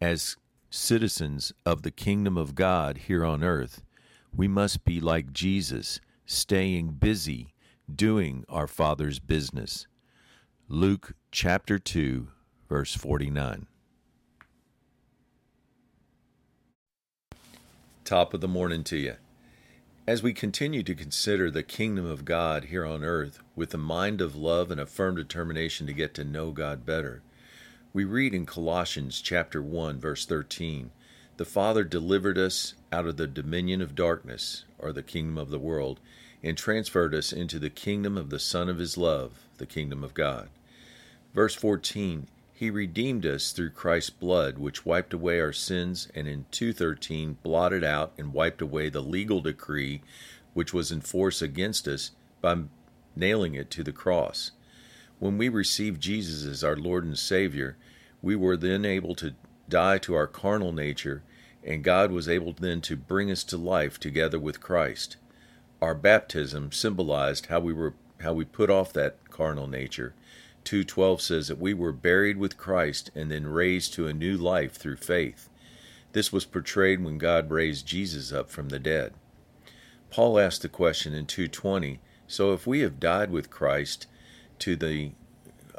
As citizens of the kingdom of God here on earth, we must be like Jesus, staying busy, doing our Father's business. Luke chapter 2, verse 49. Top of the morning to you. As we continue to consider the kingdom of God here on earth with a mind of love and a firm determination to get to know God better, we read in Colossians chapter 1 verse 13, "The Father delivered us out of the dominion of darkness, or the kingdom of the world, and transferred us into the kingdom of the Son of his love, the kingdom of God." Verse 14, he redeemed us through Christ's blood, which wiped away our sins, and in 2:13 blotted out and wiped away the legal decree which was in force against us by nailing it to the cross. When we received Jesus as our Lord and Savior, we were then able to die to our carnal nature, and God was able then to bring us to life together with Christ. Our baptism symbolized how we were how we put off that carnal nature 2:12 says that we were buried with Christ and then raised to a new life through faith. This was portrayed when God raised Jesus up from the dead. Paul asked the question in 2:20, so if we have died with Christ to the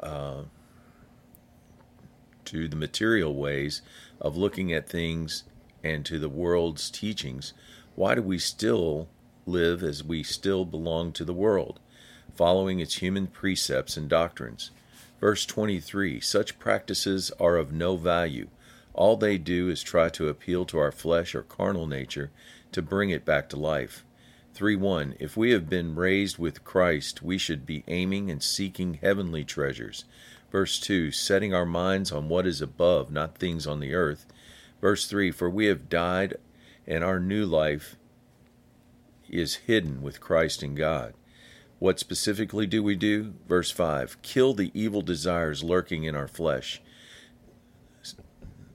uh, to the material ways of looking at things and to the world's teachings, why do we still live as we still belong to the world? following its human precepts and doctrines. Verse 23 Such practices are of no value. All they do is try to appeal to our flesh or carnal nature to bring it back to life. 3 1 If we have been raised with Christ, we should be aiming and seeking heavenly treasures. Verse 2 Setting our minds on what is above, not things on the earth. Verse 3 For we have died, and our new life is hidden with Christ in God. What specifically do we do? Verse 5 Kill the evil desires lurking in our flesh,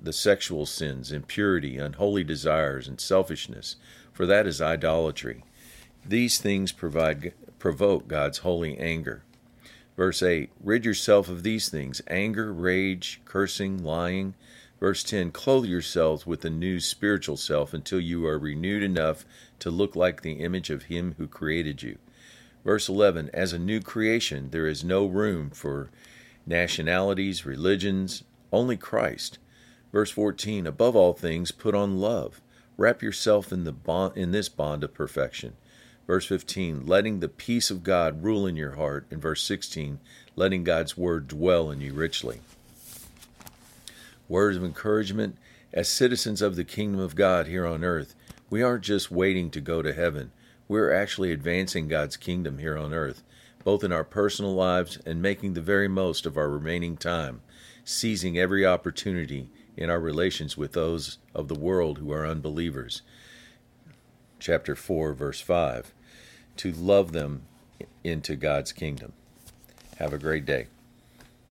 the sexual sins, impurity, unholy desires, and selfishness, for that is idolatry. These things provide, provoke God's holy anger. Verse 8 Rid yourself of these things anger, rage, cursing, lying. Verse 10 Clothe yourselves with the new spiritual self until you are renewed enough to look like the image of Him who created you. Verse 11 As a new creation, there is no room for nationalities, religions, only Christ. Verse 14 Above all things, put on love. Wrap yourself in, the bond, in this bond of perfection. Verse 15 Letting the peace of God rule in your heart. And verse 16 Letting God's word dwell in you richly. Words of encouragement. As citizens of the kingdom of God here on earth, we aren't just waiting to go to heaven we're actually advancing God's kingdom here on earth, both in our personal lives and making the very most of our remaining time, seizing every opportunity in our relations with those of the world who are unbelievers. Chapter 4, verse 5 to love them into God's kingdom. Have a great day.